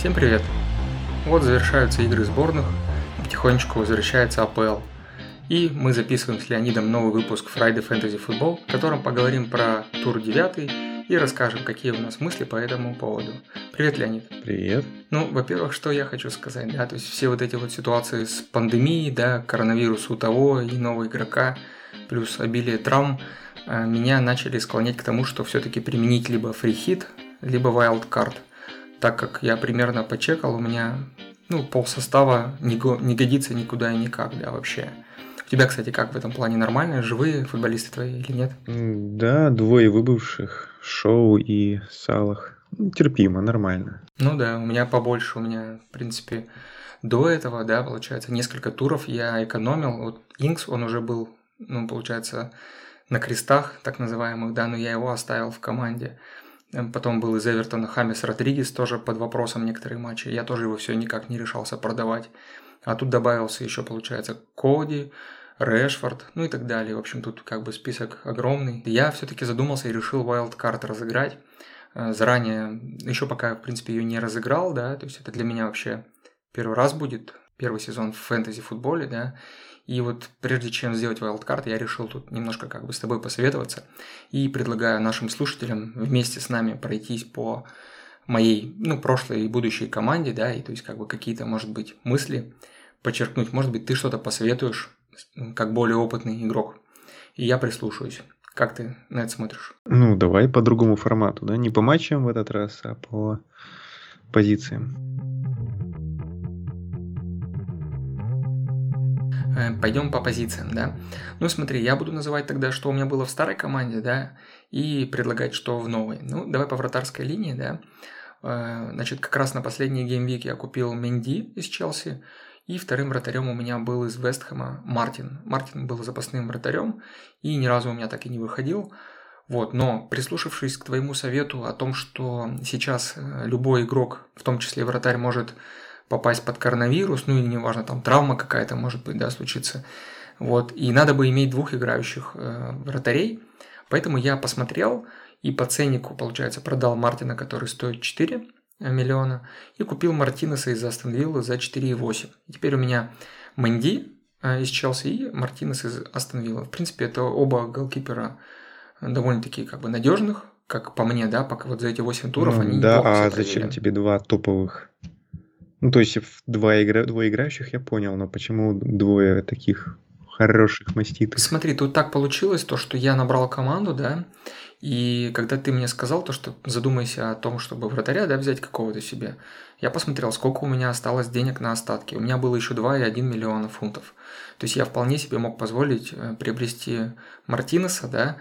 Всем привет! Вот завершаются игры сборных, потихонечку возвращается АПЛ. И мы записываем с Леонидом новый выпуск Friday Fantasy Football, в котором поговорим про тур 9 и расскажем, какие у нас мысли по этому поводу. Привет, Леонид. Привет. Ну, во-первых, что я хочу сказать, да, то есть все вот эти вот ситуации с пандемией, да, коронавирус у того и иного игрока, плюс обилие травм, э, меня начали склонять к тому, что все-таки применить либо free hit, либо wildcard – так как я примерно почекал, у меня ну, пол состава не, не годится никуда и никак, да, вообще. У тебя, кстати, как в этом плане нормально? Живые футболисты твои или нет? Да, двое выбывших, Шоу и Салах. Ну, терпимо, нормально. Ну да, у меня побольше, у меня, в принципе, до этого, да, получается, несколько туров я экономил. Вот Инкс, он уже был, ну, получается, на крестах, так называемых, да, но я его оставил в команде. Эм, потом был из Эвертона Хамис Родригес, тоже под вопросом некоторые матчи. Я тоже его все никак не решался продавать. А тут добавился еще, получается, Коди, Решфорд, ну и так далее. В общем, тут как бы список огромный. Я все-таки задумался и решил Wildcard разыграть. Э, заранее, еще пока, в принципе, ее не разыграл, да, то есть это для меня вообще первый раз будет, первый сезон в фэнтези-футболе, да, и вот прежде чем сделать wildcard, я решил тут немножко как бы с тобой посоветоваться и предлагаю нашим слушателям вместе с нами пройтись по моей, ну, прошлой и будущей команде, да, и то есть как бы какие-то, может быть, мысли подчеркнуть, может быть, ты что-то посоветуешь, как более опытный игрок, и я прислушаюсь. Как ты на это смотришь? Ну, давай по другому формату, да, не по матчам в этот раз, а по позициям. Пойдем по позициям, да. Ну смотри, я буду называть тогда, что у меня было в старой команде, да, и предлагать, что в новой. Ну, давай по вратарской линии, да. Э, значит, как раз на последний геймвик я купил Менди из Челси, и вторым вратарем у меня был из Вестхэма Мартин. Мартин был запасным вратарем, и ни разу у меня так и не выходил. Вот, но прислушавшись к твоему совету о том, что сейчас э, любой игрок, в том числе вратарь, может попасть под коронавирус, ну или неважно, там травма какая-то может быть, да, случится. Вот, и надо бы иметь двух играющих э, вратарей, поэтому я посмотрел и по ценнику, получается, продал Мартина, который стоит 4 миллиона, и купил Мартинеса из Астон Виллы за 4,8. И теперь у меня Мэнди э, из Челси и Мартинес из Астон Виллы. В принципе, это оба голкипера довольно-таки как бы надежных, как по мне, да, пока вот за эти 8 туров ну, они Да, а зачем тебе два топовых ну, то есть два игра... двое играющих я понял, но почему двое таких хороших маститых? Смотри, тут так получилось, то, что я набрал команду, да, и когда ты мне сказал то, что задумайся о том, чтобы вратаря, да, взять какого-то себе, я посмотрел, сколько у меня осталось денег на остатки. У меня было еще 2,1 миллиона фунтов. То есть я вполне себе мог позволить э, приобрести Мартинеса, да.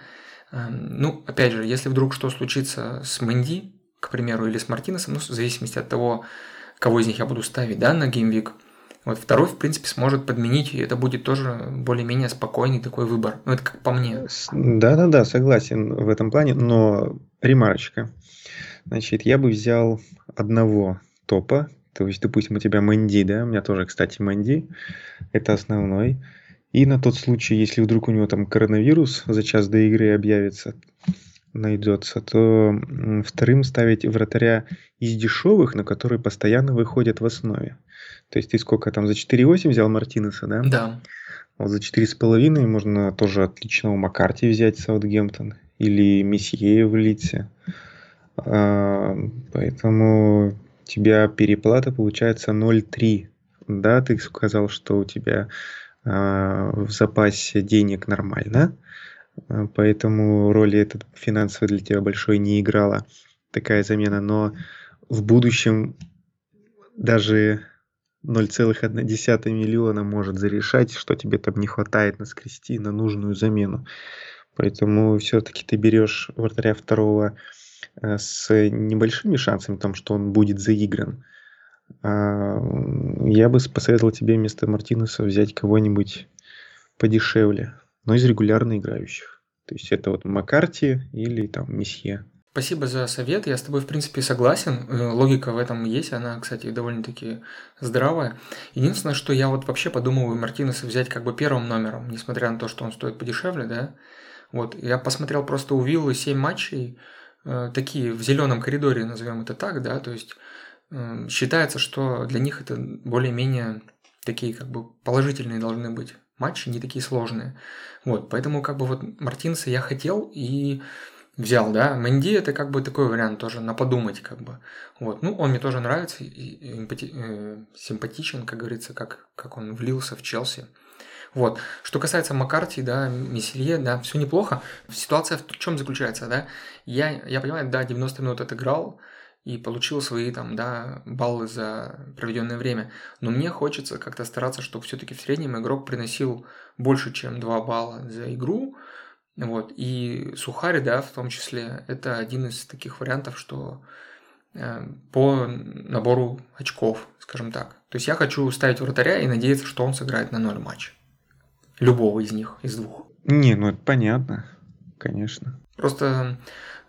Эм, ну, опять же, если вдруг что случится с Мэнди, к примеру, или с Мартинесом, ну, в зависимости от того, кого из них я буду ставить, да, на геймвик. Вот второй, в принципе, сможет подменить, и это будет тоже более-менее спокойный такой выбор. Ну, это как по мне. Да-да-да, согласен в этом плане, но ремарочка. Значит, я бы взял одного топа, то есть, допустим, у тебя Мэнди, да, у меня тоже, кстати, Мэнди, это основной. И на тот случай, если вдруг у него там коронавирус за час до игры объявится, найдется, то вторым ставить вратаря из дешевых, но которые постоянно выходят в основе. То есть ты сколько там за 4,8 взял Мартинеса, да? Да. Вот за 4,5 можно тоже отличного Маккарти взять Саутгемптон или Месье в Лидсе. А, поэтому у тебя переплата получается 0,3. Да, ты сказал, что у тебя а, в запасе денег нормально. Поэтому роли этот финансовой для тебя большой не играла такая замена, но в будущем даже 0,1 миллиона может зарешать, что тебе там не хватает на скрести на нужную замену. Поэтому все-таки ты берешь вратаря второго э, с небольшими шансами, том, что он будет заигран. А, я бы посоветовал тебе вместо Мартинеса взять кого-нибудь подешевле но из регулярно играющих. То есть это вот Маккарти или там Месье. Спасибо за совет, я с тобой в принципе согласен, э, логика в этом есть, она, кстати, довольно-таки здравая. Единственное, что я вот вообще подумываю Мартинеса взять как бы первым номером, несмотря на то, что он стоит подешевле, да. Вот, я посмотрел просто у Виллы 7 матчей, э, такие в зеленом коридоре, назовем это так, да, то есть э, считается, что для них это более-менее такие как бы положительные должны быть матчи, не такие сложные. Вот, поэтому как бы вот Мартинса я хотел и взял, да. Мэнди это как бы такой вариант тоже, на подумать как бы. Вот, ну, он мне тоже нравится, и, эмпати, э, симпатичен, как говорится, как, как он влился в Челси. Вот. Что касается Маккарти, да, Месселье, да, все неплохо. Ситуация в чем заключается, да? Я, я понимаю, да, 90 минут отыграл, и получил свои там, да, баллы за проведенное время. Но мне хочется как-то стараться, чтобы все-таки в среднем игрок приносил больше, чем 2 балла за игру. Вот. И Сухари, да, в том числе, это один из таких вариантов, что э, по набору очков, скажем так. То есть я хочу ставить вратаря и надеяться, что он сыграет на ноль матч. Любого из них, из двух. Не, ну это понятно, конечно. Просто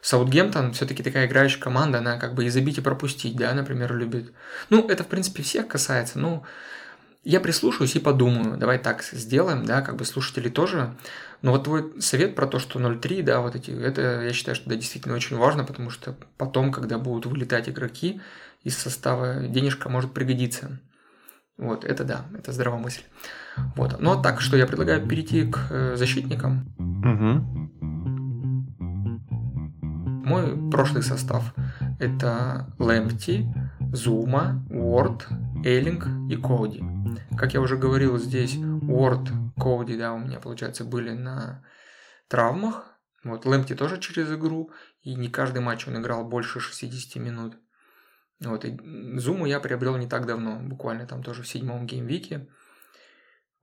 Саутгемптон все-таки такая играющая команда, она как бы и забить, и пропустить, да, например, любит. Ну, это, в принципе, всех касается. Ну, я прислушаюсь и подумаю, давай так сделаем, да, как бы слушатели тоже. Но вот твой совет про то, что 0.3, да, вот эти, это, я считаю, что да, действительно очень важно, потому что потом, когда будут вылетать игроки из состава, денежка может пригодиться. Вот, это да, это здравая мысль. Вот. Ну, а так, что я предлагаю перейти к э, защитникам. Угу. Мой прошлый состав – это Лэмпти, Зума, Уорд, Эйлинг и Коуди. Как я уже говорил, здесь Уорд, Коуди, да, у меня, получается, были на травмах. Вот, Лэмпти тоже через игру, и не каждый матч он играл больше 60 минут. Вот, и Зуму я приобрел не так давно, буквально там тоже в седьмом геймвике.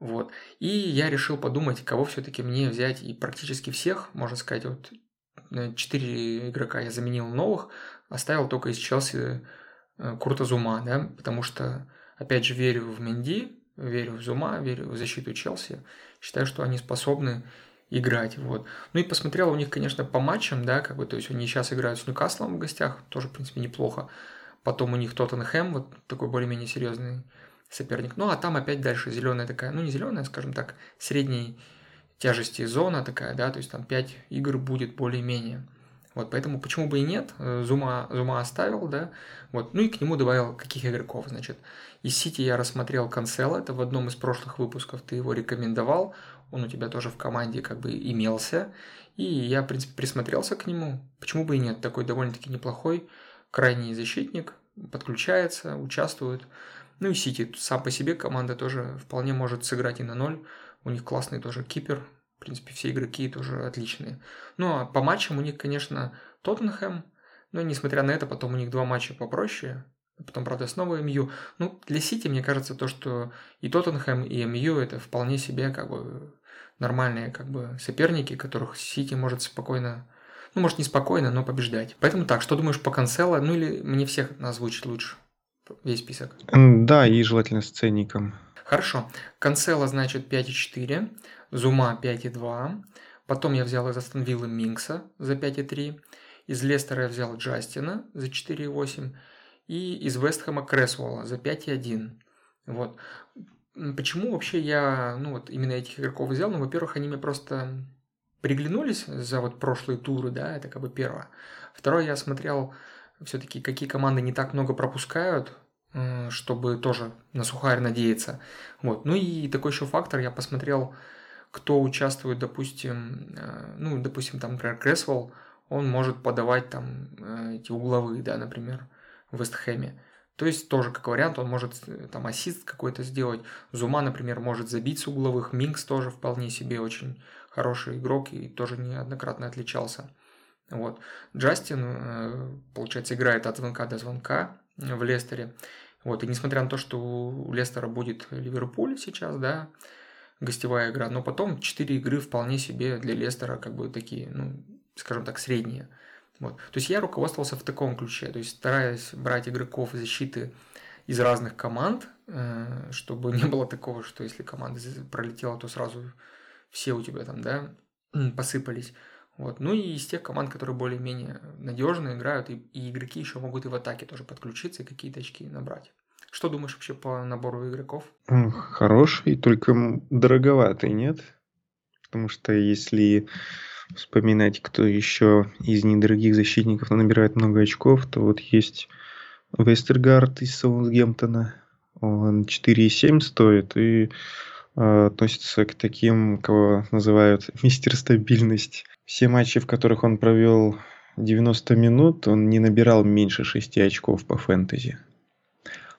Вот. И я решил подумать, кого все-таки мне взять, и практически всех, можно сказать, вот 4 игрока я заменил новых, оставил только из Челси э, Курта Зума, да, потому что, опять же, верю в Менди, верю в Зума, верю в защиту Челси, считаю, что они способны играть, вот. Ну и посмотрел у них, конечно, по матчам, да, как бы, то есть они сейчас играют с Ньюкаслом в гостях, тоже, в принципе, неплохо. Потом у них Тоттенхэм, вот такой более-менее серьезный соперник. Ну, а там опять дальше зеленая такая, ну, не зеленая, скажем так, средний тяжести зона такая, да, то есть там 5 игр будет более-менее. Вот, поэтому почему бы и нет, Зума, Зума оставил, да, вот, ну и к нему добавил каких игроков, значит. Из Сити я рассмотрел Канцела, это в одном из прошлых выпусков ты его рекомендовал, он у тебя тоже в команде как бы имелся, и я, в принципе, присмотрелся к нему, почему бы и нет, такой довольно-таки неплохой крайний защитник, подключается, участвует, ну и Сити сам по себе команда тоже вполне может сыграть и на ноль, у них классный тоже кипер. В принципе, все игроки тоже отличные. Ну, а по матчам у них, конечно, Тоттенхэм. Но, несмотря на это, потом у них два матча попроще. Потом, правда, снова МЮ. Ну, для Сити, мне кажется, то, что и Тоттенхэм, и МЮ это вполне себе как бы нормальные как бы соперники, которых Сити может спокойно, ну, может, не спокойно, но побеждать. Поэтому так, что думаешь по Канцело? Ну, или мне всех озвучить лучше? Весь список. Да, и желательно с ценником. Хорошо. Канцела, значит, 5,4. Зума 5,2. Потом я взял из Астон Виллы Минкса за 5,3. Из Лестера я взял Джастина за 4,8. И из Вестхэма Кресволла за 5,1. Вот. Почему вообще я ну, вот именно этих игроков взял? Ну, во-первых, они мне просто приглянулись за вот прошлые туры, да, это как бы первое. Второе, я смотрел все-таки, какие команды не так много пропускают, чтобы тоже на сухарь надеяться. Вот. Ну и такой еще фактор, я посмотрел, кто участвует, допустим, э, ну, допустим, там, например, Кресвелл, он может подавать там э, эти угловые, да, например, в Вестхэме. То есть тоже как вариант, он может э, там ассист какой-то сделать. Зума, например, может забить с угловых. Минкс тоже вполне себе очень хороший игрок и тоже неоднократно отличался. Вот. Джастин, получается, играет от звонка до звонка в Лестере. Вот, и несмотря на то, что у Лестера будет Ливерпуль сейчас, да, гостевая игра, но потом 4 игры вполне себе для Лестера как бы такие, ну, скажем так, средние. Вот. То есть я руководствовался в таком ключе, то есть стараясь брать игроков защиты из разных команд, э, чтобы не было такого, что если команда пролетела, то сразу все у тебя там, да, посыпались. Вот. Ну и из тех команд, которые более-менее надежно играют, и, и игроки еще могут и в атаке тоже подключиться и какие-то очки набрать. Что думаешь вообще по набору игроков? Хороший, только дороговатый, нет? Потому что если вспоминать, кто еще из недорогих защитников набирает много очков, то вот есть Вестергард из Саутгемптона. Он 4,7 стоит и э, относится к таким, кого называют мистер стабильность. Все матчи, в которых он провел 90 минут, он не набирал меньше 6 очков по фэнтези.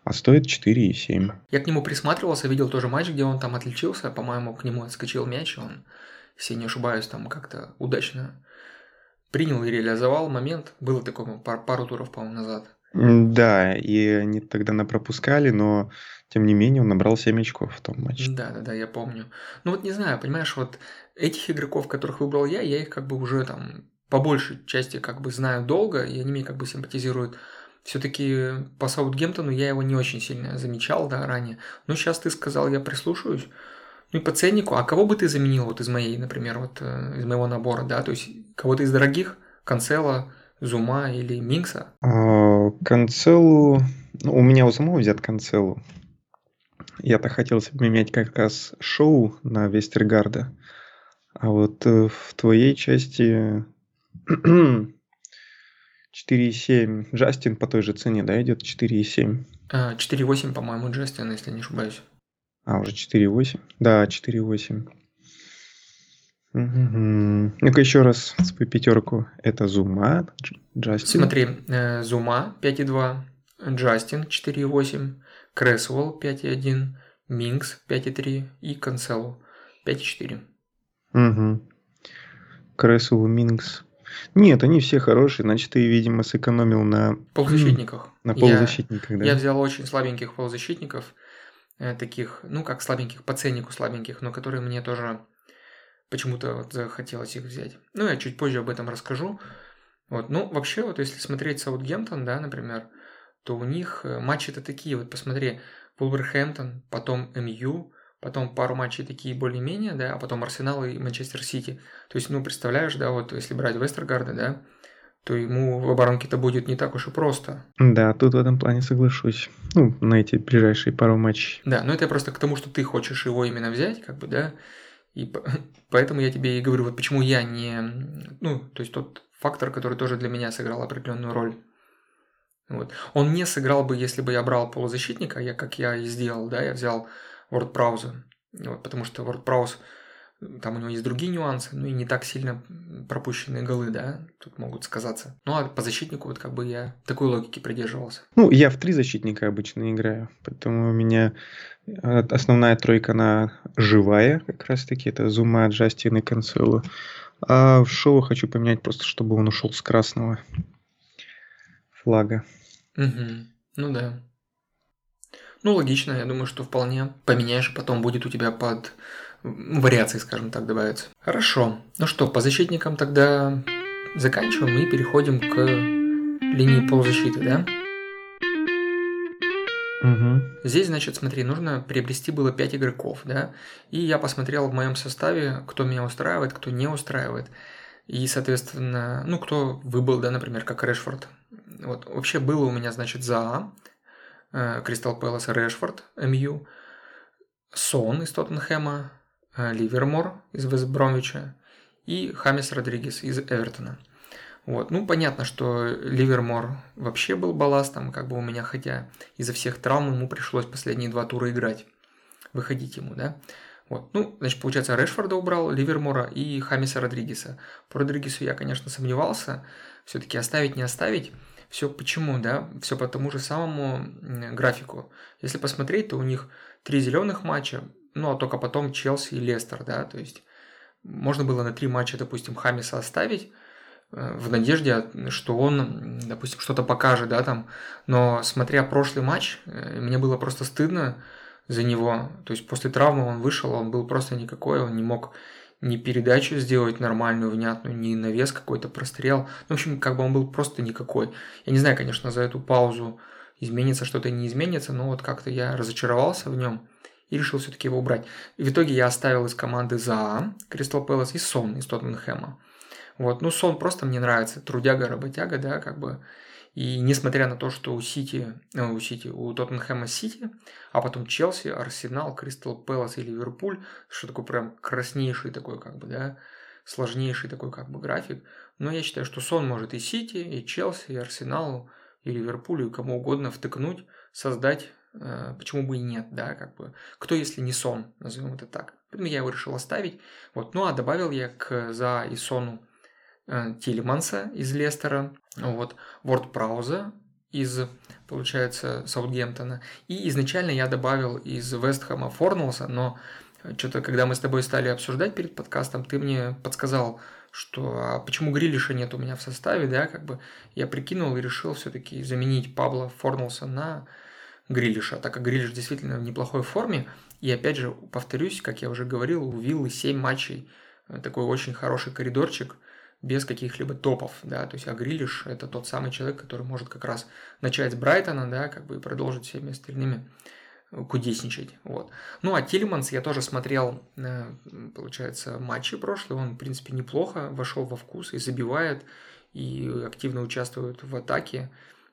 А стоит 4,7. Я к нему присматривался, видел тоже матч, где он там отличился. По-моему, к нему отскочил мяч, он, если не ошибаюсь, там как-то удачно принял и реализовал момент. Было такое пар- пару туров, по-моему, назад. Да, и они тогда напропускали, но тем не менее он набрал 7 очков в том матче. Да, да, да, я помню. Ну вот не знаю, понимаешь, вот этих игроков, которых выбрал я, я их как бы уже там по большей части как бы знаю долго, и они мне как бы симпатизируют. Все-таки по Саутгемптону я его не очень сильно замечал, да, ранее. Но сейчас ты сказал, я прислушаюсь. Ну и по ценнику, а кого бы ты заменил вот из моей, например, вот э, из моего набора, да, то есть кого-то из дорогих, Канцела, Зума или Минкса? А, Канцелу, ну, у меня у самого взят Канцелу. Я-то хотел себе поменять как раз шоу на Вестергарда. А вот э, в твоей части 4,7. Джастин по той же цене, да, идет 4,7. 4,8, А, по-моему, Джастин, если не ошибаюсь. А, уже 4,8? Да, 4,8. Мгм. Ну-ка еще раз свою пятерку. Это Зума, Дж- Джастин. Смотри, э, Зума 5,2, Джастин 4,8, Кресвелл 5,1, Минкс 5,3 и Канцелу 5,4. Угу. Кресл, Минкс. Нет, они все хорошие, значит, ты, видимо, сэкономил на, полузащитниках. на Я- полузащитниках, да? Я взял очень слабеньких полузащитников, э, таких, ну как слабеньких, по ценнику слабеньких, но которые мне тоже почему-то вот захотелось их взять. Ну, я чуть позже об этом расскажу. Вот, ну, вообще, вот если смотреть Саутгемптон, да, например, то у них э, матчи-то такие, вот посмотри, Вулверхэмптон, потом МЮ, потом пару матчей такие более-менее, да, а потом Арсенал и Манчестер Сити. То есть, ну, представляешь, да, вот если брать Вестергарда, да, то ему в оборонке-то будет не так уж и просто. Да, тут в этом плане соглашусь. Ну, на эти ближайшие пару матчей. Да, но это просто к тому, что ты хочешь его именно взять, как бы, да, и по- поэтому я тебе и говорю, вот почему я не, ну, то есть тот фактор, который тоже для меня сыграл определенную роль. Вот. Он не сыграл бы, если бы я брал полузащитника, я, как я и сделал, да, я взял Прауза, вот, потому что Прауз, там у него есть другие нюансы, ну и не так сильно пропущенные голы, да, тут могут сказаться. Ну а по защитнику вот как бы я такой логики придерживался. Ну, я в три защитника обычно играю, поэтому у меня э, основная тройка, она живая, как раз таки, это Зума, Джастин и Канцело. А в шоу хочу поменять просто, чтобы он ушел с красного флага. Мгм. Ну да. Ну, логично, я думаю, что вполне поменяешь, потом будет у тебя под м, вариации, скажем так, добавится. Хорошо. Ну что, по защитникам тогда заканчиваем и переходим к линии полузащиты, да? Мгм. Здесь, значит, смотри, нужно приобрести было 5 игроков, да, и я посмотрел в моем составе, кто меня устраивает, кто не устраивает, и, соответственно, ну, кто выбыл, да, например, как Решфорд. Вот, вообще было у меня, значит, за Кристал Пэлас Решфорд, МЮ, Сон из Тоттенхэма, э, Ливермор из Вестбромвича и Хамис Родригес из Эвертона. Вот. Ну, понятно, что Ливермор вообще был балластом, как бы у меня, хотя из-за всех травм ему пришлось последние два тура играть. Выходить ему, да? Вот. Ну, значит, получается, Решфорда убрал, Ливермора и Хамиса Родригеса. По Родригесу я, конечно, сомневался. Все-таки оставить, не оставить. Все почему, да? Все по тому же самому графику. Если посмотреть, то у них три зеленых матча, ну, а только потом Челси и Лестер, да? То есть можно было на три матча, допустим, Хамиса оставить, э, в надежде, что он, допустим, что-то покажет, да, там. Но смотря прошлый матч, э, мне было просто стыдно за него. То есть после травмы он вышел, он был просто никакой, он не мог ни передачу сделать нормальную, внятную, ни навес какой-то прострел. Ну, в общем, как бы он был просто никакой. Я не знаю, конечно, за эту паузу изменится что-то, не изменится, но вот как-то я разочаровался в нем и решил все-таки его убрать. В итоге я оставил из команды за Кристал Пэлас и Сон из Тоттенхэма. Вот, ну Сон просто мне нравится, трудяга, работяга, да, как бы. И несмотря на то, что у Сити, э, у Сити, у Тоттенхэма Сити, а потом Челси, Арсенал, Кристал Пэлас и Ливерпуль, что такое прям краснейший такой, как бы, да, сложнейший такой, как бы, график. Но я считаю, что Сон может и Сити, и Челси, и Арсеналу, и Ливерпулю, и кому угодно втыкнуть, создать, почему бы и нет, да, как бы. Кто, если не сон, назовем это так. Поэтому я его решил оставить. Вот. Ну, а добавил я к за и сону э, Тилеманса из Лестера, вот, Ворд Прауза из, получается, Саутгемптона. И изначально я добавил из Вестхэма Форнелса, но что-то, когда мы с тобой стали обсуждать перед подкастом, ты мне подсказал, что а почему Грилиша нет у меня в составе, да, как бы я прикинул и решил все-таки заменить Пабло Форнелса на Грилиша, так как Грилиш действительно в неплохой форме. И опять же, повторюсь, как я уже говорил, у Виллы 7 матчей, э, такой очень хороший коридорчик, без каких-либо топов, да, то есть а Грилиш это тот самый человек, который может как раз начать с Брайтона, да, как бы и продолжить всеми остальными кудесничать. Вот. Ну, а Тилиманс я тоже смотрел, э, получается, матчи прошлые. Он, в принципе, неплохо вошел во вкус и забивает, и активно участвует в атаке.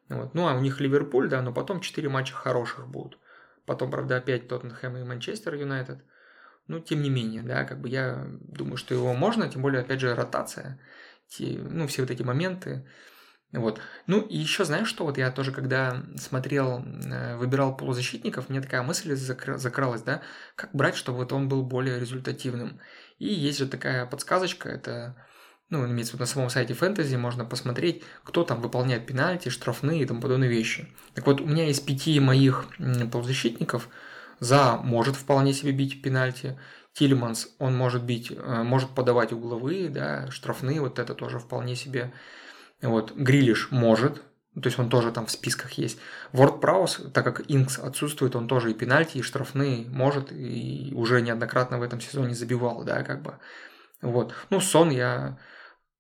Вот. Ну, а у них Ливерпуль, да, но потом 4 матча хороших будут. Потом, правда, опять Тоттенхэм и Манчестер Юнайтед. Ну, тем не менее, да, как бы я думаю, что его можно, тем более, опять же, ротация. Те, ну, все вот эти моменты. Вот. Ну и еще знаешь что, вот я тоже когда смотрел, э, выбирал полузащитников, мне такая мысль закралась, да, как брать, чтобы вот он был более результативным. И есть же такая подсказочка, это, ну, имеется в виду на самом сайте фэнтези, можно посмотреть, кто там выполняет пенальти, штрафные и тому подобные вещи. Так вот, у меня из пяти моих полузащитников за может вполне себе бить пенальти, Тильманс, он может бить, э, может подавать угловые, да, штрафные, вот это тоже вполне себе вот, Грилиш может, то есть он тоже там в списках есть. Ворд Праус, так как Инкс отсутствует, он тоже и пенальти, и штрафные может, и уже неоднократно в этом сезоне забивал, да, как бы. Вот. Ну, Сон я...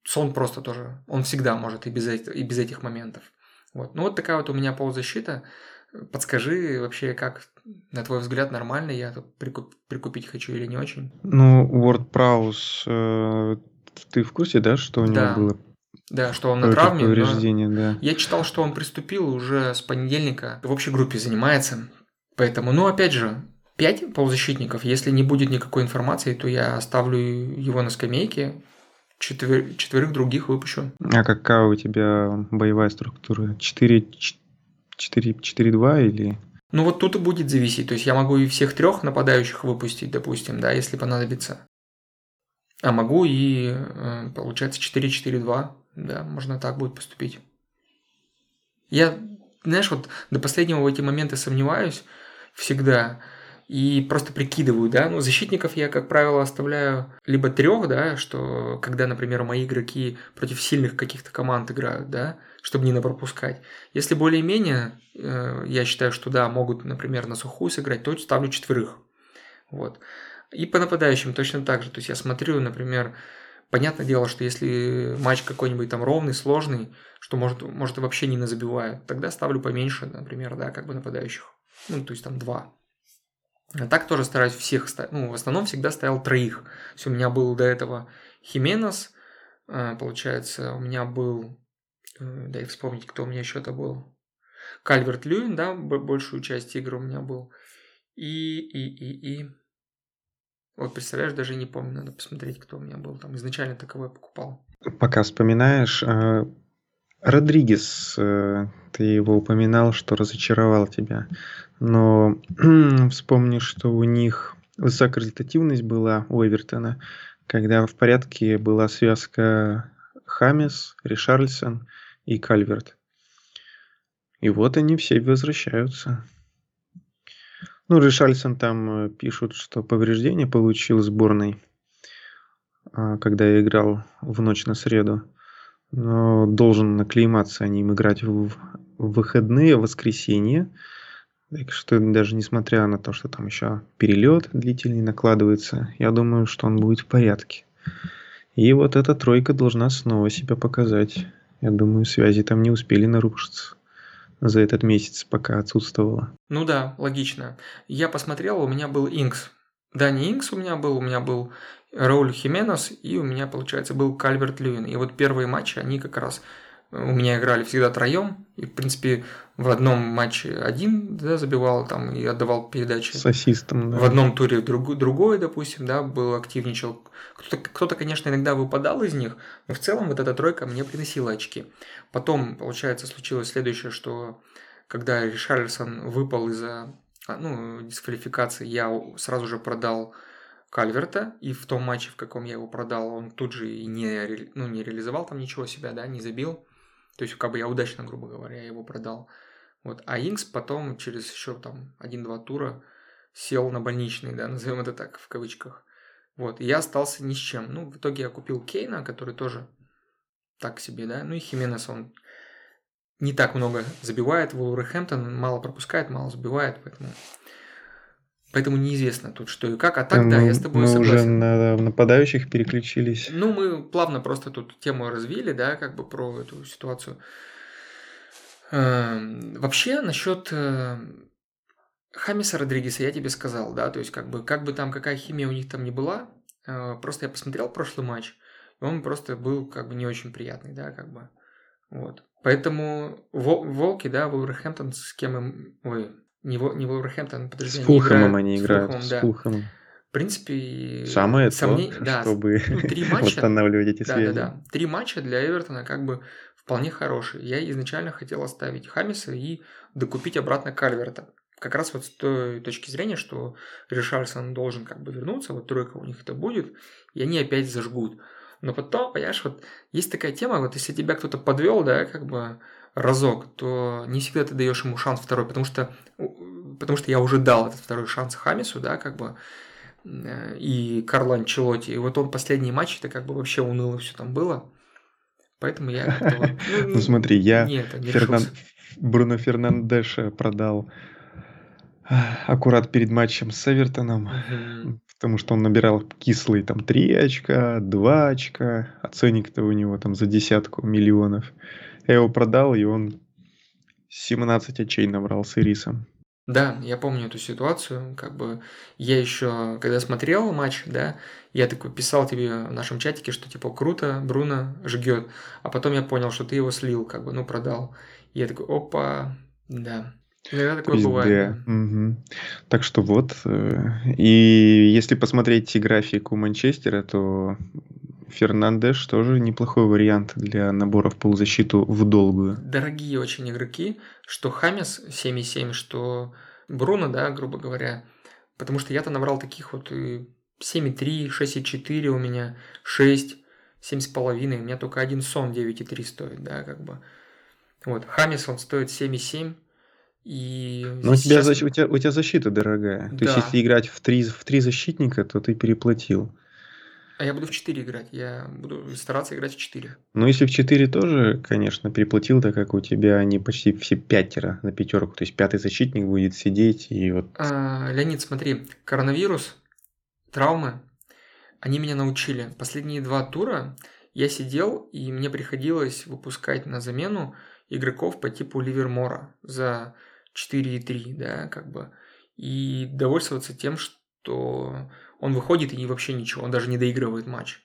Сон просто тоже, он всегда может и без, этих, и без этих моментов. Вот. Ну, вот такая вот у меня полузащита. Подскажи вообще, как, на твой взгляд, нормально я тут прикуп, прикупить хочу или не очень? Ну, Word Праус, э, ты в курсе, да, что у него Да. было Да, что он на травме. но повреждение, да? Я читал, что он приступил уже с понедельника, в общей группе занимается. Поэтому, ну, опять же, 5 полузащитников. Если не будет никакой информации, то я оставлю его на скамейке, четвер- четверых других выпущу. А какая у тебя боевая структура? 4 4-2 или... Ну вот тут и будет зависеть. То есть я могу и всех трех нападающих выпустить, допустим, да, если понадобится. А могу и, э, получается, 4-4-2. Да, можно так будет поступить. Я, знаешь, вот до последнего в эти моменты сомневаюсь всегда и просто прикидываю, да, ну, защитников я, как правило, оставляю либо трех, да, что когда, например, мои игроки против сильных каких-то команд играют, да, чтобы не напропускать. Если более-менее, э, я считаю, что да, могут, например, на сухую сыграть, то ставлю четверых. Вот. И по нападающим точно так же. То есть я смотрю, например, понятное дело, что если матч какой-нибудь там ровный, сложный, что может, может и вообще не назабивают, тогда ставлю поменьше, например, да, как бы нападающих. Ну, то есть там два. А так тоже стараюсь всех. Ну, в основном всегда ставил троих. То есть у меня был до этого Хименес, э, получается, у меня был, э, дай вспомнить, кто у меня еще-то был. Кальверт Льюин, да, большую часть игры у меня был. И, и, и, и... Вот, представляешь, даже не помню, надо посмотреть, кто у меня был. Там изначально таковой покупал. Пока вспоминаешь, э, Родригес, э, ты его упоминал, что разочаровал тебя. Но вспомни, что у них высокая результативность была у Эвертона, когда в порядке была связка Хамес, Ришарльсон и Кальверт. И вот они все возвращаются. Ну, Ришарльсон там э, пишут, что повреждение получил сборной, а, когда я играл в ночь на среду. Должен наклейматься о ним играть в выходные, в воскресенье. Так что даже несмотря на то, что там еще перелет длительный накладывается, я думаю, что он будет в порядке. И вот эта тройка должна снова себя показать. Я думаю, связи там не успели нарушиться за этот месяц, пока отсутствовала. Ну да, логично. Я посмотрел, у меня был Инкс. Да, не Инкс у меня был, у меня был Рауль Хименес, и у меня, получается, был Кальверт Льюин. И вот первые матчи, они как раз у меня играли всегда троем, и, в принципе, в одном матче один да, забивал там и отдавал передачи. С ассистом, да. В одном туре друг, другой, допустим, да, был активничал. Кто-то, кто-то, конечно, иногда выпадал из них, но в целом вот эта тройка мне приносила очки. Потом, получается, случилось следующее, что когда Ришарльсон выпал из-за а, ну, дисквалификации, я сразу же продал Кальверта, и в том матче, в каком я его продал, он тут же и не, ну, не реализовал там ничего себя, да, не забил. То есть, как бы я удачно, грубо говоря, его продал. Вот. А Инкс потом через еще там один-два тура сел на больничный, да, назовем это так, в кавычках. Вот. И я остался ни с чем. Ну, в итоге я купил Кейна, который тоже так себе, да. Ну и Хименес, он не так много забивает. Вулверхэмптон мало пропускает, мало забивает, поэтому Поэтому неизвестно тут что и как. А так, мы, да, я с тобой мы согласен. уже на нападающих переключились. Ну, мы плавно просто тут тему развили, да, как бы про эту ситуацию. Эм, вообще, насчет э, Хамиса Родригеса я тебе сказал, да, то есть как бы, как бы там, какая химия у них там не была, э, просто я посмотрел прошлый матч, и он просто был как бы не очень приятный, да, как бы, вот. Поэтому Волки, да, Вулверхэмптон, с кем им, ой, не, не Вулверхэмптон, подожди, с Фулхэмом они играют. С Фулхэмом, да. В принципе, самое сомнений, то, да, чтобы ну, три матча, восстанавливать эти да, связи. Да, да, Три матча для Эвертона как бы вполне хорошие. Я изначально хотел оставить Хамиса и докупить обратно Кальверта. Как раз вот с той точки зрения, что Ришарльсон должен как бы вернуться, вот тройка у них это будет, и они опять зажгут. Но потом, понимаешь, вот есть такая тема, вот если тебя кто-то подвел, да, как бы разок, то не всегда ты даешь ему шанс второй, потому что, потому что я уже дал этот второй шанс Хамису, да, как бы, э, и Карло Анчелоти. И вот он последний матч, это как бы вообще уныло все там было. Поэтому я... Ну, ну смотри, я Бруно Фернандеша продал аккурат перед матчем с Эвертоном, потому что он набирал кислые там 3 очка, 2 очка, а ценник-то у него там за десятку миллионов. Я его продал, и он 17 очей набрал с Ирисом. Да, я помню эту ситуацию. Как бы я еще, когда смотрел матч, да, я такой писал тебе в нашем чатике, что типа круто, Бруно жгет. А потом я понял, что ты его слил, как бы, ну, продал. И я такой, опа, да. Иногда такое Везде. бывает. Да. Угу. Так что вот. Э, и если посмотреть график у Манчестера, то Фернандеш тоже неплохой вариант для набора в полузащиту в долгую. Дорогие очень игроки, что Хамес 7,7, что Бруно, да, грубо говоря. Потому что я-то набрал таких вот 7,3, 6,4 у меня, 6, 7,5. У меня только один сон 9,3 стоит, да, как бы. Вот, Хамес, он стоит 7,7. И Но у тебя, сейчас... у, тебя, у тебя защита дорогая. Да. То есть, если играть в три, в три защитника, то ты переплатил. А я буду в 4 играть. Я буду стараться играть в 4. Ну, если в 4 тоже, конечно, переплатил, так как у тебя они почти все пятеро на пятерку. То есть пятый защитник будет сидеть и вот... А, Леонид, смотри, коронавирус, травмы, они меня научили. Последние два тура я сидел, и мне приходилось выпускать на замену игроков по типу Ливермора за 4,3, да, как бы. И довольствоваться тем, что он выходит и вообще ничего, он даже не доигрывает матч.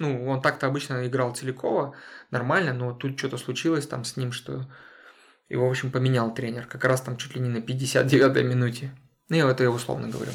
Ну, он так-то обычно играл Целикова, нормально, но тут что-то случилось там с ним, что его, в общем, поменял тренер. Как раз там чуть ли не на 59-й минуте. Ну, я это я условно говорю.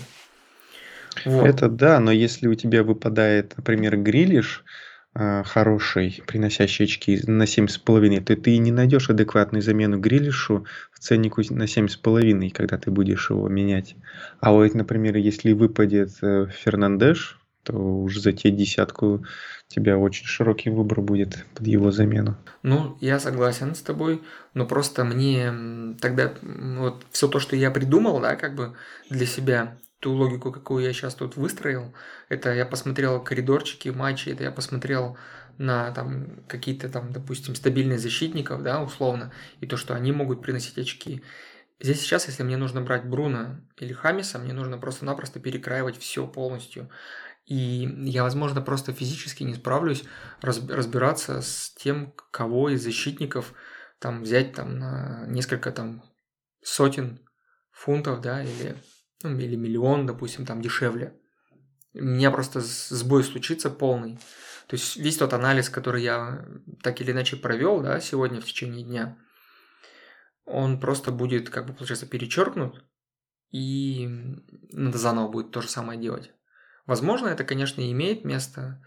Вот. Это да, но если у тебя выпадает, например, Грилиш, хороший, приносящий очки на 7,5, то ты не найдешь адекватную замену Грилишу ценнику на 7,5, когда ты будешь его менять. А вот, например, если выпадет э, Фернандеш, то уже за те десятку тебя очень широкий выбор будет под его замену. Ну, я согласен с тобой, но просто мне тогда вот все то, что я придумал, да, как бы для себя, ту логику, какую я сейчас тут выстроил, это я посмотрел коридорчики, матчи, это я посмотрел на там какие-то там, допустим, стабильных защитников, да, условно, и то, что они могут приносить очки. Здесь сейчас, если мне нужно брать Бруно или Хамиса, мне нужно просто-напросто перекраивать все полностью. И я, возможно, просто физически не справлюсь разбираться с тем, кого из защитников там взять там на несколько там сотен фунтов, да, или, ну, или миллион, допустим, там дешевле. У меня просто сбой случится полный. То есть весь тот анализ, который я так или иначе провел, да, сегодня в течение дня, он просто будет, как бы, получается, перечеркнут, и надо заново будет то же самое делать. Возможно, это, конечно, имеет место.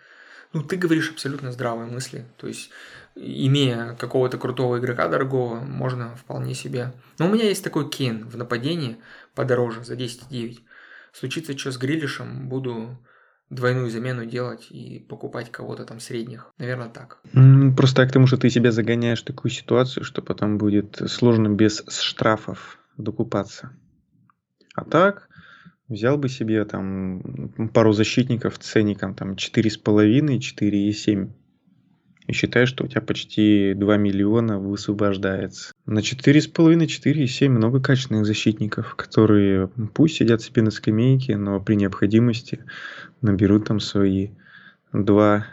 Ну, ты говоришь абсолютно здравые мысли. То есть, имея какого-то крутого игрока дорогого, можно вполне себе... Но у меня есть такой Кейн в нападении подороже, за 10,9. Случится что с Грилишем, буду двойную замену делать и покупать кого-то там средних. Наверное, так. Просто так, потому что ты себя загоняешь в такую ситуацию, что потом будет сложно без штрафов докупаться. А так, взял бы себе там пару защитников ценником там 4,5, 4,7 и считай, что у тебя почти 2 миллиона высвобождается. На 4,5, 4,7 много качественных защитников, которые пусть сидят себе на скамейке, но при необходимости наберут там свои 2-4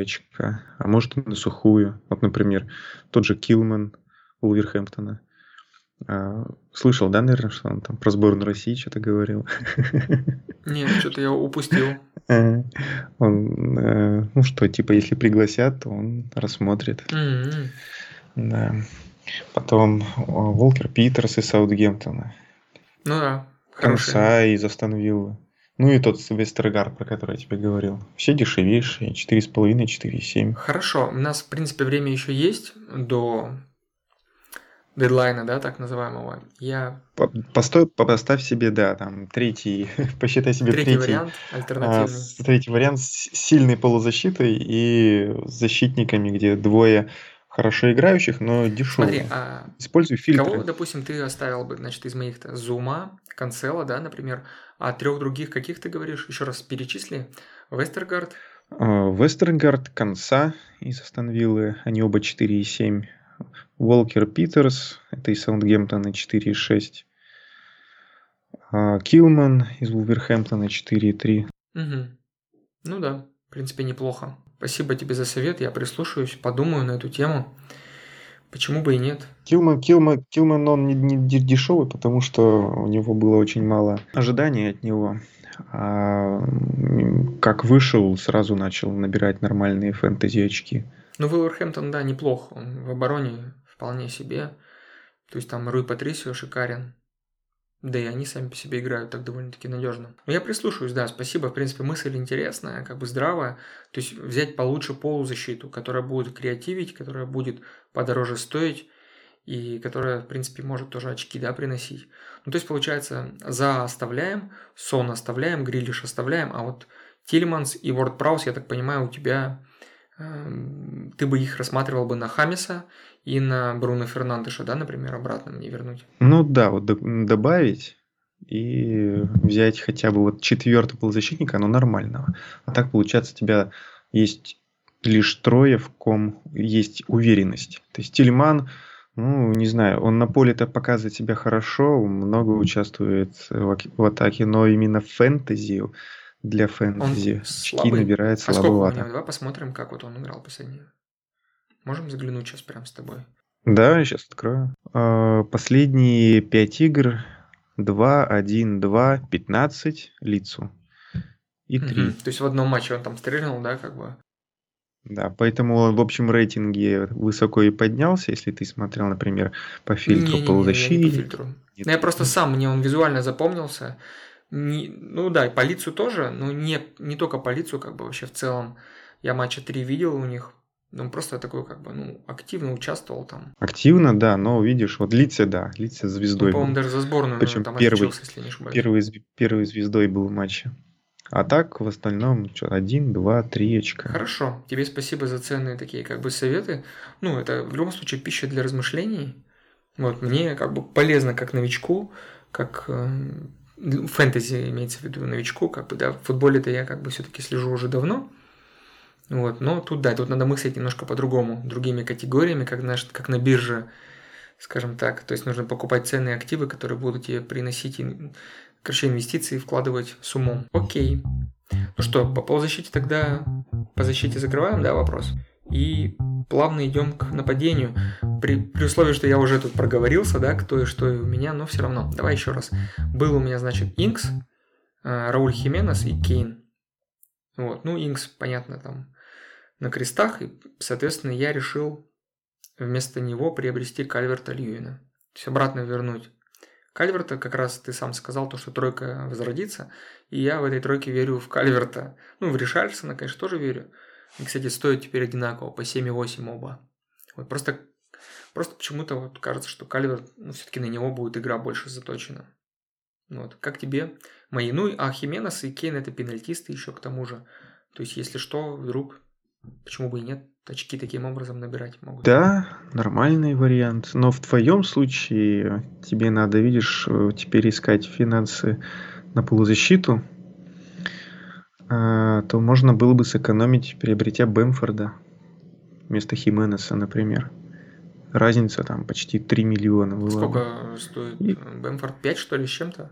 очка, а может и на сухую. Вот, например, тот же Килман Улверхэмптона. А, слышал, да, наверное, что он там про сборную России что-то говорил? Нет, что-то я упустил. Он, э, ну что, типа, если пригласят, то он рассмотрит. М-м. Да. Потом Волкер Питерс из Саутгемптона. Ну да, Конса из Астон Виллы. Ну и тот Вестергард, про который я тебе говорил. Все дешевейшие, 4,5, 4,7. Хорошо, у нас, в принципе, время еще есть до дедлайна, да, так называемого. Я... Постой, поставь себе, да, там, третий, посчитай себе третий. Третий вариант, альтернативный. А, третий вариант с сильной полузащитой и защитниками, где двое хорошо играющих, но дешевые. Смотри, а Используй фильтры. Кого, допустим, ты оставил бы, значит, из моих-то Зума, Канцела, да, например, а трех других каких ты говоришь? Еще раз перечисли. Вестергард. А, Вестергард, Конца из Астон Виллы, они оба 4,7. Волкер Питерс, это из Саундгемптона 4,6. А, Килман из Вулверхэмптона 4,3. Угу. Ну да, в принципе, неплохо. Спасибо тебе за совет, я прислушаюсь, подумаю на эту тему. Почему бы и нет? Килман, Килман, Килман он не, не дешевый, потому что у него было очень мало ожиданий от него. А как вышел, сразу начал набирать нормальные фэнтези очки. Ну, Вулверхэмптон, да, неплох. Он в обороне вполне себе. То есть там Руй Патрисио шикарен. Да и они сами по себе играют так довольно-таки надежно. Но я прислушаюсь, да, спасибо. В принципе, мысль интересная, как бы здравая. То есть взять получше полузащиту, которая будет креативить, которая будет подороже стоить и которая, в принципе, может тоже очки, да, приносить. Ну, то есть, получается, за оставляем, Сон оставляем, Грилиш оставляем, а вот Тильманс и Ворд я так понимаю, у тебя ты бы их рассматривал бы на Хамиса и на Бруно Фернандеша, да, например, обратно мне вернуть? Ну да, вот добавить и взять хотя бы вот четвертого полузащитника, но нормального. А так получается у тебя есть лишь трое, в ком есть уверенность. То есть Тильман, ну, не знаю, он на поле-то показывает себя хорошо, много участвует в атаке, но именно в фэнтези для фэнтези. Очки набирает а слабовато. Давай посмотрим, как вот он играл последний. Можем заглянуть сейчас прям с тобой? Да, сейчас открою. А, последние пять игр 2, 1, 2, 15 лицу. И 3. Угу. То есть в одном матче он там стрельнул, да, как бы? Да, поэтому он в общем рейтинге высоко и поднялся, если ты смотрел, например, по фильтру не, не, полузащиты. Не, не, не по фильтру. Нет. Ну, я просто сам, мне он визуально запомнился. Не, ну да, и полицию тоже, но не, не только полицию, как бы вообще в целом. Я матча три видел у них. Ну, просто такой, как бы, ну, активно участвовал там. Активно, да, но видишь, вот Лице, да, Лице звездой. Ну, по-моему, даже за сборную Причем там первый, отличился, если не ошибаюсь. Первый, первый звездой был в матче. А так, в остальном, что, один, два, три очка. Хорошо. Тебе спасибо за ценные такие, как бы, советы. Ну, это в любом случае пища для размышлений. Вот, мне, как бы, полезно как новичку, как э, фэнтези имеется в виду новичку, как бы, да, в футболе-то я как бы все-таки слежу уже давно, вот, но тут, да, тут надо мыслить немножко по-другому, другими категориями, как, знаешь, как на бирже, скажем так, то есть нужно покупать ценные активы, которые будут тебе приносить, короче, инвестиции вкладывать с умом. Окей. Ну что, по полузащите тогда, по защите закрываем, да, вопрос? И плавно идем к нападению. При, при условии, что я уже тут проговорился, да, кто и что и у меня, но все равно. Давай еще раз. Был у меня, значит, Инкс, э, Рауль Хименес и Кейн. Вот, ну, Инкс, понятно, там на крестах, и, соответственно, я решил вместо него приобрести Кальверта Льюина. То есть обратно вернуть Кальверта, как раз ты сам сказал, то, что тройка возродится, и я в этой тройке верю в Кальверта. Ну, в Ришальсона, конечно, тоже верю. И, кстати, стоят теперь одинаково, по 7,8 оба. Вот просто, просто почему-то вот кажется, что Кальверт, ну, все-таки на него будет игра больше заточена. Вот. Как тебе мои? Ну, а Хименес и Кейн это пенальтисты еще к тому же. То есть, если что, вдруг, почему бы и нет, очки таким образом набирать могут. Да, нормальный вариант. Но в твоем случае тебе надо, видишь, э, теперь искать финансы на полузащиту, то можно было бы сэкономить, приобретя Бэмфорда вместо Хименеса, например. Разница там почти 3 миллиона была. Сколько стоит И... Бэмфорд? 5 что ли с чем-то?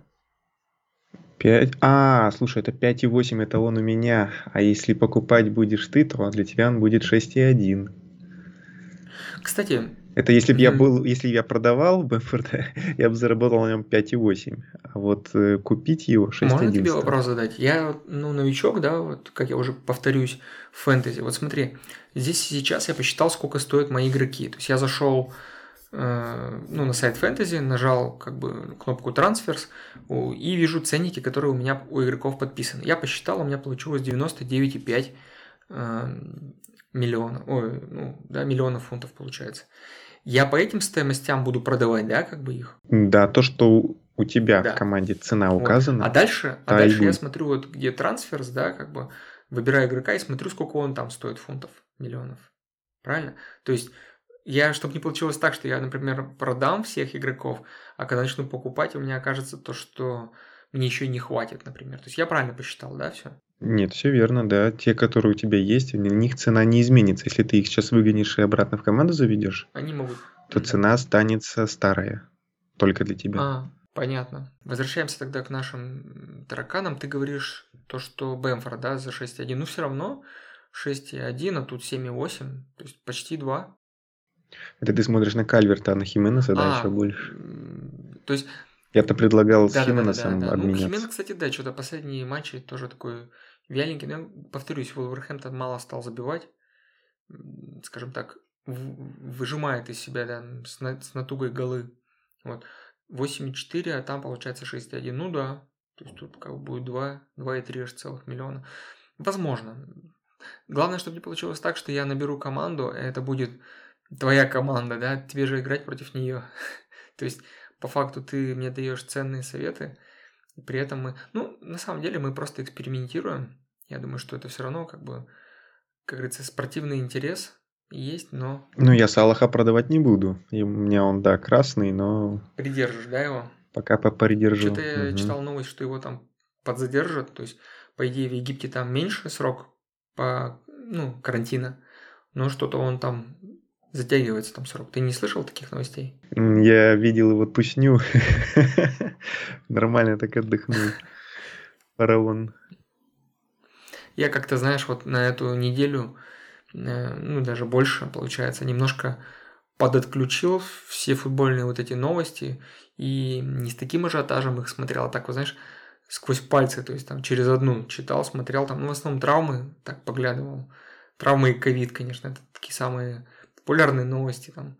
5. А, слушай, это 5,8 это он у меня. А если покупать будешь ты, то для тебя он будет 6,1. Кстати, это если бы я был, если я продавал Бэмфорда, я бы заработал на нем 5,8. А вот э, купить его 6,1. Можно тебе вопрос задать? Я, ну, новичок, да, вот как я уже повторюсь, в фэнтези. Вот смотри, здесь сейчас я посчитал, сколько стоят мои игроки. То есть я зашел э, ну, на сайт фэнтези, нажал как бы кнопку трансферс и вижу ценники, которые у меня у игроков подписаны. Я посчитал, у меня получилось 99,5 э, миллиона, ой, ну, да, миллионов фунтов получается. Я по этим стоимостям буду продавать, да, как бы их? Да, то, что у тебя да. в команде цена указана. Вот. А дальше, а дальше я смотрю, вот где трансферс, да, как бы выбираю игрока и смотрю, сколько он там стоит фунтов, миллионов. Правильно? То есть я, чтобы не получилось так, что я, например, продам всех игроков, а когда начну покупать, у меня окажется то, что мне еще и не хватит, например. То есть я правильно посчитал, да, все? Нет, все верно, да. Те, которые у тебя есть, на них цена не изменится. Если ты их сейчас выгонишь и обратно в команду заведешь, Они могут... то цена останется старая. Только для тебя. А, понятно. Возвращаемся тогда к нашим тараканам. Ты говоришь то, что Бэмфорд, да, за 6,1. Ну, все равно 6,1, а тут 7,8. То есть почти 2. Это ты смотришь на Кальверта, а на Хименеса, да, А, еще больше. То есть Я-то предлагал Да, да, да, да, да, Хименесом да. Ну, обменяться. Хименес, кстати, да, что-то последние матчи тоже такой вяленький. Но, я повторюсь, Вулверхэмптон мало стал забивать. Скажем так, выжимает из себя, да, с, на- с натугой голы. Вот. 8,4, а там получается 6,1. Ну да, то есть тут как бы будет 2, 2,3 аж целых миллиона. Возможно. Главное, чтобы не получилось так, что я наберу команду, и это будет твоя команда, да, тебе же играть против нее. То есть по факту ты мне даешь ценные советы, и при этом мы, ну, на самом деле мы просто экспериментируем. Я думаю, что это все равно как бы, как говорится, спортивный интерес есть, но Ну, я Салаха продавать не буду. И у меня он, да, красный, но придержишь, да, его? пока попридержу. Что-то я читал новость, что его там подзадержат, то есть, по идее, в Египте там меньше срок по, ну, карантина, но что-то он там затягивается там срок. Ты не слышал таких новостей? Я видел его тусню. Нормально так отдохнул. Фараон. Я как-то, знаешь, вот на эту неделю, э, ну, даже больше, получается, немножко подотключил все футбольные вот эти новости и не с таким ажиотажем их смотрел, а так, вот, знаешь, сквозь пальцы, то есть там через одну читал, смотрел, там, ну, в основном травмы, так поглядывал. Травмы и ковид, конечно, это такие самые популярные новости, там,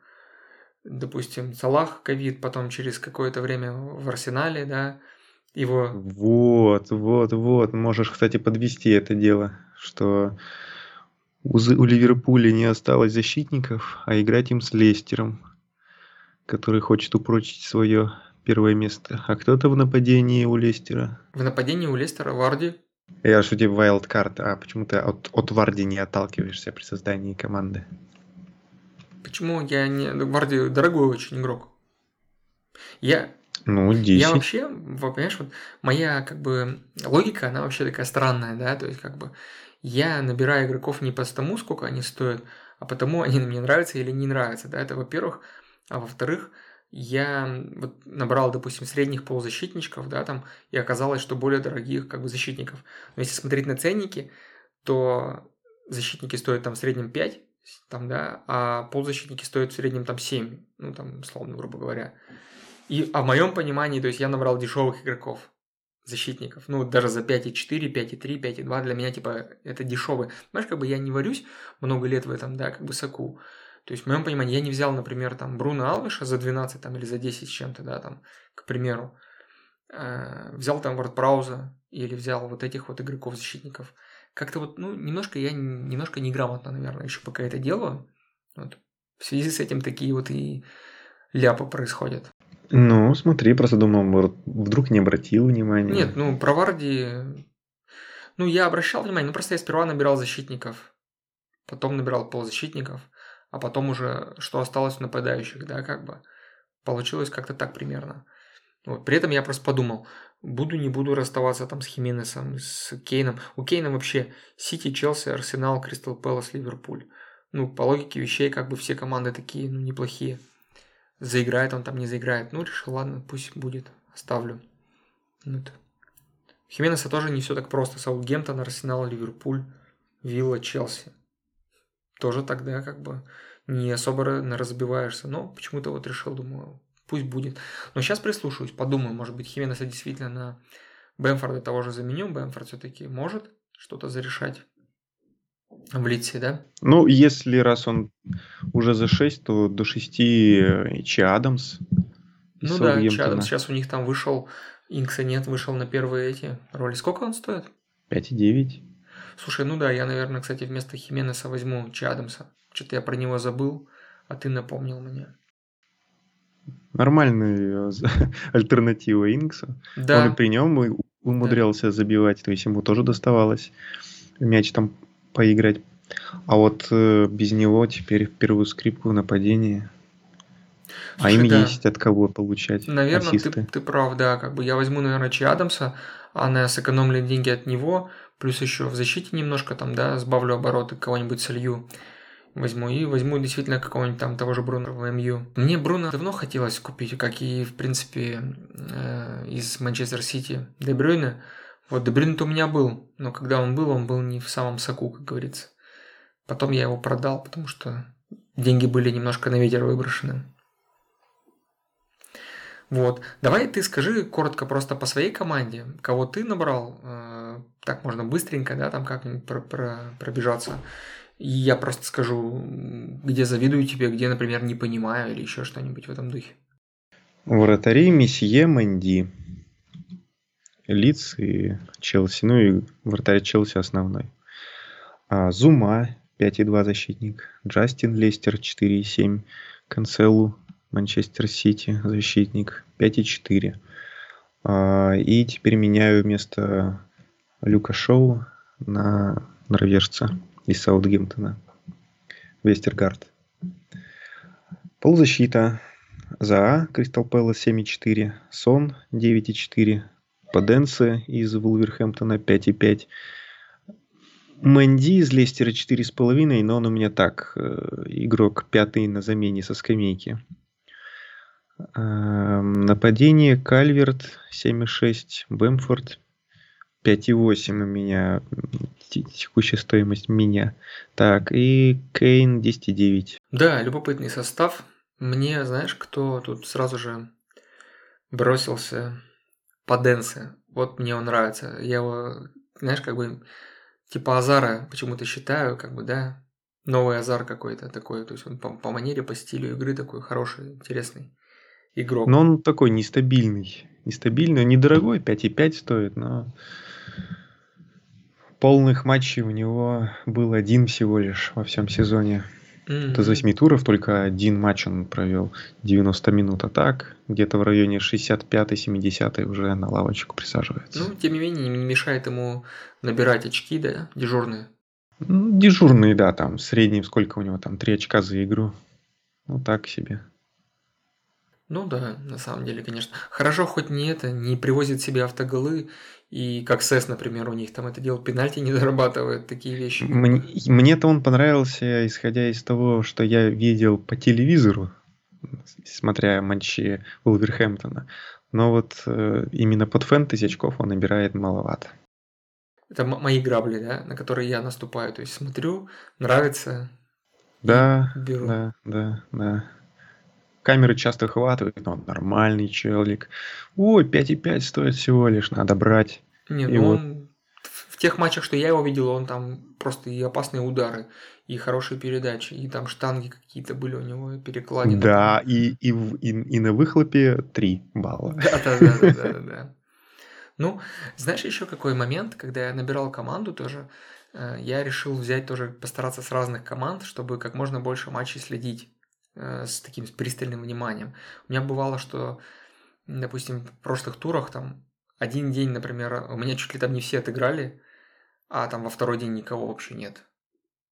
допустим, Салах ковид, потом через какое-то время в Арсенале, да, его Вот, вот, вот. Можешь, кстати, подвести это дело, что у, у Ливерпуля не осталось защитников, а играть им с Лестером, который хочет упрочить свое первое место. А кто-то в нападении у Лестера? в нападении у Лестера Варди Я шутил вайлдкарт, а почему ты от, от Варди не отталкиваешься при создании команды? Почему я не... Варди дорогой очень игрок. Я, Ну, я 10. вообще, вот, понимаешь, вот моя как бы логика, она вообще такая странная, да, то есть как бы я набираю игроков не потому, сколько они стоят, а потому они мне нравятся или не нравятся, да, это во-первых, а во-вторых, я вот набрал, допустим, средних полузащитничков, да, там, и оказалось, что более дорогих как бы защитников. Но если смотреть на ценники, то защитники стоят там в среднем 5, там, да, а полузащитники стоят в среднем там 7, ну, там, условно, грубо говоря. И, а в моем понимании, то есть я набрал дешевых игроков защитников. Ну, даже за 5,4, 5,3, 5,2 для меня, типа, это дешевые. Знаешь, как бы я не варюсь много лет в этом, да, как бы соку. То есть, в моем понимании, я не взял, например, там, Бруно Алвиша за 12 там, или за 10 с чем-то, да, там, к примеру. Э, взял там Вордпрауза или взял вот этих вот игроков-защитников. Как-то вот, ну, немножко я немножко неграмотно, наверное, еще пока это делаю. Вот. В связи с этим такие вот и ляпы происходят. Ну, смотри, просто думал, вдруг не обратил внимания. Нет, ну, про Варди... Ну, я обращал внимание, ну, просто я сперва набирал защитников, потом набирал полузащитников, а потом уже, что осталось у нападающих, да, как бы. Получилось как-то так примерно. Вот. При этом я просто подумал, буду, не буду расставаться там с Хименесом, с Кейном. У Кейна вообще Сити, Челси, Арсенал, Кристал Пэлас, Ливерпуль. Ну, по логике вещей, как бы все команды такие, ну, неплохие. Заиграет он там, не заиграет. Ну, решил, ладно, пусть будет, оставлю. Вот. Хименеса тоже не все так просто. Саутгемптон, Арсенал, Ливерпуль, Вилла, Челси. Тоже тогда как бы не особо разбиваешься. Но почему-то вот решил, думаю, пусть будет. Но сейчас прислушаюсь, подумаю, может быть, Хименеса действительно на Бэмфорда того же заменю. Бэмфорд все-таки может что-то зарешать в лице, да? Ну, если раз он уже за 6, то до 6 э, Чи Адамс. Ну да, Чи Адамс сейчас у них там вышел, Инкса нет, вышел на первые эти роли. Сколько он стоит? 5,9. Слушай, ну да, я, наверное, кстати, вместо Хименеса возьму Чи Адамса. Что-то я про него забыл, а ты напомнил мне. Нормальная э, альтернатива Инксу. Да. Он и при нем умудрялся да. забивать, то есть ему тоже доставалось мяч там поиграть. А вот э, без него теперь первую скрипку в нападении. а им да. есть от кого получать Наверное, ассисты. ты, ты прав, да. Как бы я возьму, наверное, Чи Адамса, а на сэкономленные деньги от него, плюс еще в защите немножко там, да, сбавлю обороты, кого-нибудь солью возьму и возьму действительно какого-нибудь там того же Бруно в МЮ. Мне Бруно давно хотелось купить, как и, в принципе, э, из Манчестер Сити Дебрюйна. Вот Дебрюйн-то у меня был, но когда он был, он был не в самом соку, как говорится. Потом я его продал, потому что деньги были немножко на ветер выброшены. Вот. Давай ты скажи коротко просто по своей команде, кого ты набрал, э, так можно быстренько, да, там как-нибудь про про пробежаться. И я просто скажу, где завидую тебе, где, например, не понимаю или еще что-нибудь в этом духе. Вратари Месье Манди. Лиц и Челси. Ну и вратарь Челси основной. А, Зума 5,2 защитник. Джастин Лестер 4,7. Канцелу Манчестер Сити защитник 5,4. А, и теперь меняю вместо Люка Шоу на норвежца из Саутгемптона. Вестергард. Полузащита. За Кристал Пэлас 7,4. Сон 9,4. Паденсе из Вулверхэмптона 5,5. Мэнди из Лестера 4,5, но он у меня так, э, игрок пятый на замене со скамейки. Эм, нападение Кальверт 7,6, Бэмфорд 5,8 у меня текущая стоимость меня. Так, и Кейн 10,9. Да, любопытный состав. Мне, знаешь, кто тут сразу же бросился по Дэнсе. Вот мне он нравится. Я его, знаешь, как бы типа Азара почему-то считаю, как бы, да, новый Азар какой-то такой. То есть он по, по манере, по стилю игры такой хороший, интересный игрок. Но он такой нестабильный. Нестабильный, недорогой, 5,5 стоит, но полных матчей у него был один всего лишь во всем сезоне. Mm-hmm. Это из восьми туров только один матч он провел 90 минут, а так где-то в районе 65-70 уже на лавочку присаживается. Ну, тем не менее, не мешает ему набирать очки, да, дежурные. Ну, дежурные, да, там, в среднем сколько у него там, 3 очка за игру. Ну, так себе. Ну да, на самом деле, конечно. Хорошо, хоть не это, не привозит себе автоголы, и как СЭС, например, у них там это дело пенальти не зарабатывает, такие вещи. Мне, мне-то он понравился, исходя из того, что я видел по телевизору, смотря матчи Улверхэмптона. Но вот э, именно под фэнтези очков он набирает маловато. Это мои грабли, да, на которые я наступаю. То есть смотрю, нравится, да, беру. Да, да, да. Камеры часто хватают, но он нормальный человек. Ой, 5,5 стоит всего лишь, надо брать. Не, И ну вот. он в тех матчах, что я его видел, он там просто и опасные удары, и хорошие передачи, и там штанги какие-то были у него, перекладины. Да, и, и, и, и на выхлопе 3 балла. Да, да, да, да, да, да. Ну, знаешь еще какой момент, когда я набирал команду тоже, э, я решил взять тоже, постараться с разных команд, чтобы как можно больше матчей следить с таким пристальным вниманием. У меня бывало, что, допустим, в прошлых турах там один день, например, у меня чуть ли там не все отыграли, а там во второй день никого вообще нет.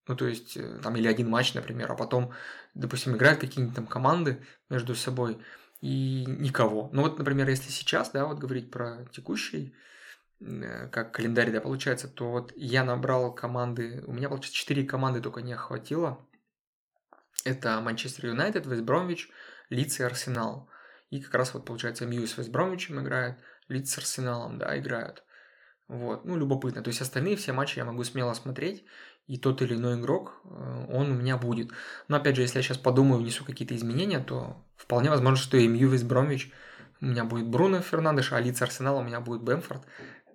Ну, то есть, э, там, или один матч, например, а потом, допустим, играют какие-нибудь там команды между собой, и никого. Ну, вот, например, если сейчас, да, вот говорить про текущий, э, как календарь, да, получается, то вот я набрал команды, у меня, получается, 4 команды только не охватило. Это Манчестер Юнайтед, Вест Бромвич, Лидс и Арсенал. И как раз вот, получается, МЮ с Вест Бромвичем играет, Лидс с Арсеналом, да, играют. Вот, ну, любопытно. То есть остальные все матчи я могу смело смотреть, и тот или иной игрок, э, он у меня будет. Но опять же, если я сейчас подумаю, внесу какие-то изменения, то вполне возможно, что и МЮ Вест Бромвич у меня будет Бруно Фернандеш, а Лидс Арсенал у меня будет Бэмфорд.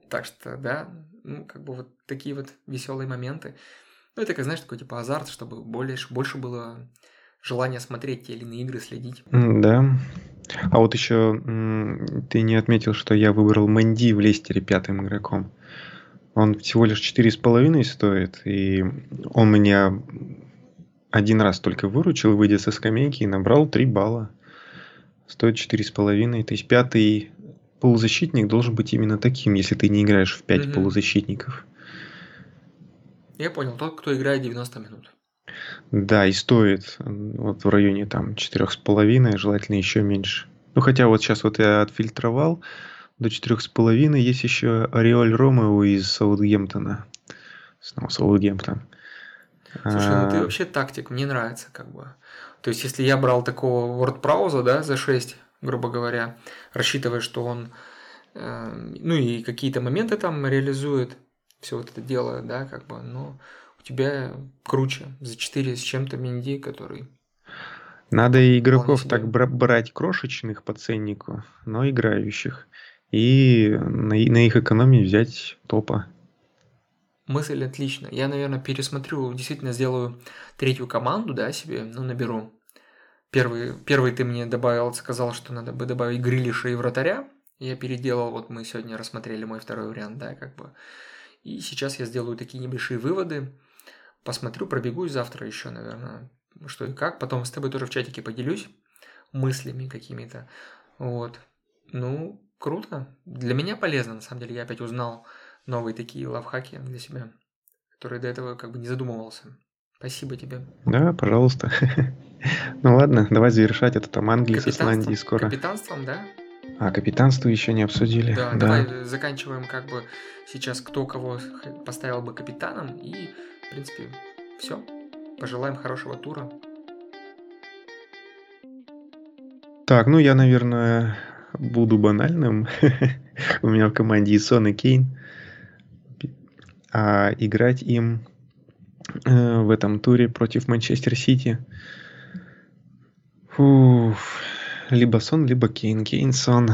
Так что, да, ну, как бы вот такие вот веселые моменты. Ну, это, как знаешь, такой типа азарт, чтобы больше, больше было желание смотреть те или иные игры, следить. Да. А вот еще ты не отметил, что я выбрал Мэнди в Лестере пятым игроком. Он всего лишь четыре с половиной стоит, и он меня один раз только выручил, выйдя со скамейки, и набрал 3 балла. Стоит четыре с половиной. То есть пятый полузащитник должен быть именно таким, если ты не играешь в 5 Мгм. полузащитников. Я понял, тот, кто играет 90 минут. Да, и стоит вот в районе там четырех с половиной, желательно еще меньше. Ну, хотя вот сейчас вот я отфильтровал до четырех с половиной. Есть еще Ореоль Ромео из Саутгемптона. Снова Саутгемптон. Слушай, ну ты А, вообще тактик, мне нравится как бы. То есть, если я брал такого WordProwse, да, за 6, грубо говоря, рассчитывая, что он, э, ну и какие-то моменты там реализует, все вот это дело, да, как бы, но у тебя круче за 4 с чем-то Минди, который... Надо и игроков так бра- брать крошечных по ценнику, но играющих. И на, на их экономии взять топа. Мысль отличная. Я, наверное, пересмотрю, действительно сделаю третью команду, да, себе, ну, наберу. Первый, первый ты мне добавил, сказал, что надо бы добавить Грилиша и вратаря. Я переделал, вот мы сегодня рассмотрели мой второй вариант, да, как бы. И сейчас я сделаю такие небольшие выводы. Посмотрю, пробегусь завтра еще, наверное, что и как. Потом с тобой тоже в чатике поделюсь мыслями какими-то. Вот. Ну, круто. Для меня полезно, на самом деле. Я опять узнал новые такие лавхаки для себя, которые до этого как бы не задумывался. Спасибо тебе. Да, пожалуйста. Ну ладно, давай завершать. Это там Англия с? Исландией скоро. Капитанством, да? А капитанство еще не обсудили. Да, Да. давай заканчиваем как бы сейчас кто кого поставил бы капитаном. И, в принципе, все. Пожелаем хорошего тура. Так, ну я, наверное, буду банальным. У меня в команде и Сон, и Кейн. А играть им э, в этом туре против Манчестер Сити. Фуф. Либо Сон, либо Кейн. Кейн, Сон.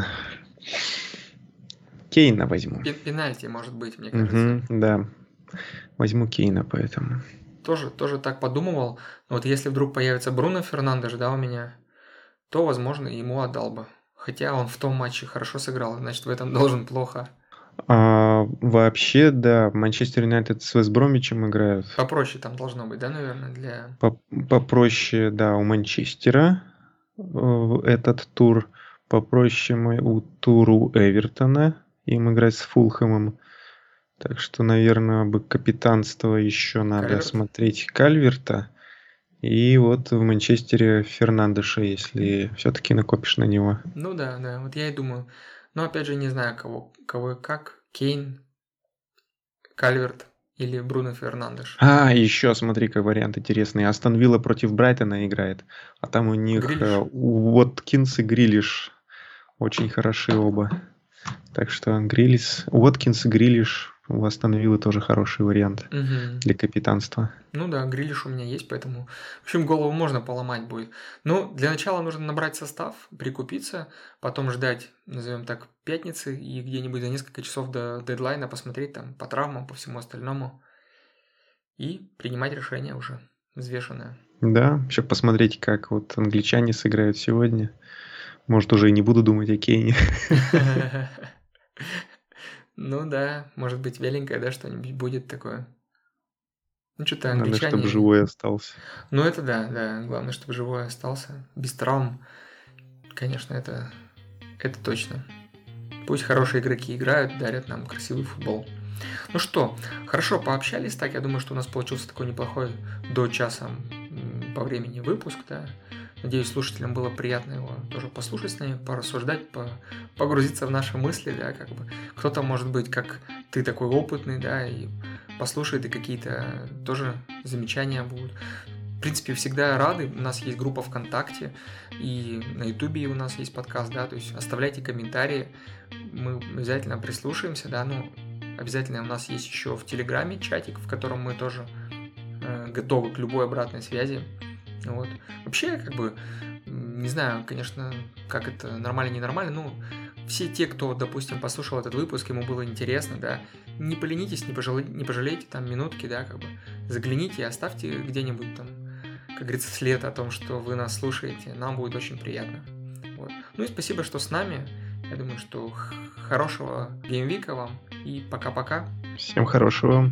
Кейна возьму. Пе- Пенальти, может быть, мне кажется. Мгм, да. Возьму Кейна, поэтому. Тоже, тоже так подумывал. Но вот если вдруг появится Бруно Фернандеш, да, у меня, то, возможно, ему отдал бы. Хотя он в том матче хорошо сыграл, значит, в этом должен плохо. А, вообще, да, Манчестер Юнайтед с Вестбромичем играют. Попроще там должно быть, да, наверное, для... По- Попроще, да, у Манчестера этот тур. Попроще мы у туру Эвертона. Им играть с Фулхэмом. Так что, наверное, бы капитанство еще надо Кальверт? смотреть Кальверта. И вот в Манчестере Фернандеша, если все-таки накопишь на него. Ну да, да, вот я и думаю. Но опять же не знаю, кого, кого и как. Кейн, Кальверт или Бруно Фернандеш. А, еще смотри, как вариант интересный. Астон Вилла против Брайтона играет. А там у них Грилиш. э, Уоткинс и Грилиш очень хороши оба. Так что Грилис, Уоткинс и Грилиш у Астон Виллы тоже хороший вариант Мгм. для капитанства. Ну да, Грилиш у меня есть, поэтому, в общем, голову можно поломать будет. Ну, для начала нужно набрать состав, прикупиться, потом ждать, назовем так, пятницы и где-нибудь за несколько часов до дедлайна посмотреть там по травмам, по всему остальному и принимать решение уже взвешенное. Да, еще посмотреть, как вот англичане сыграют сегодня. Может, уже и не буду думать о Кейне. Ну да, может быть, веленькое, да, что-нибудь будет такое. Ну, что-то Надо, чтобы англичане... живой остался. Ну, это да, да. Главное, чтобы живой остался, без травм. Конечно, это, это точно. Пусть хорошие игроки играют, дарят нам красивый футбол. Ну что, хорошо пообщались, так я думаю, что у нас получился такой неплохой до часа по времени выпуск, да. Надеюсь, слушателям было приятно его тоже послушать с нами, порассуждать, по- погрузиться в наши мысли, да, как бы. Кто-то, может быть, как ты такой опытный, да, и послушает, и какие-то тоже замечания будут. В принципе, всегда рады. У нас есть группа ВКонтакте, и на Ютубе у нас есть подкаст, да, то есть оставляйте комментарии, мы обязательно прислушаемся, да, ну, обязательно у нас есть еще в Телеграме чатик, в котором мы тоже э, готовы к любой обратной связи. Вот. Вообще, как бы, не знаю, конечно, как это нормально, ненормально, ну, все те, кто, допустим, послушал этот выпуск, ему было интересно, да, не поленитесь, не, пожале- не пожалейте там минутки, да, как бы, загляните и оставьте где-нибудь там, как говорится, след о том, что вы нас слушаете, нам будет очень приятно. Вот. Ну и спасибо, что с нами. Я думаю, что хорошего геймвика вам и пока-пока. Всем хорошего.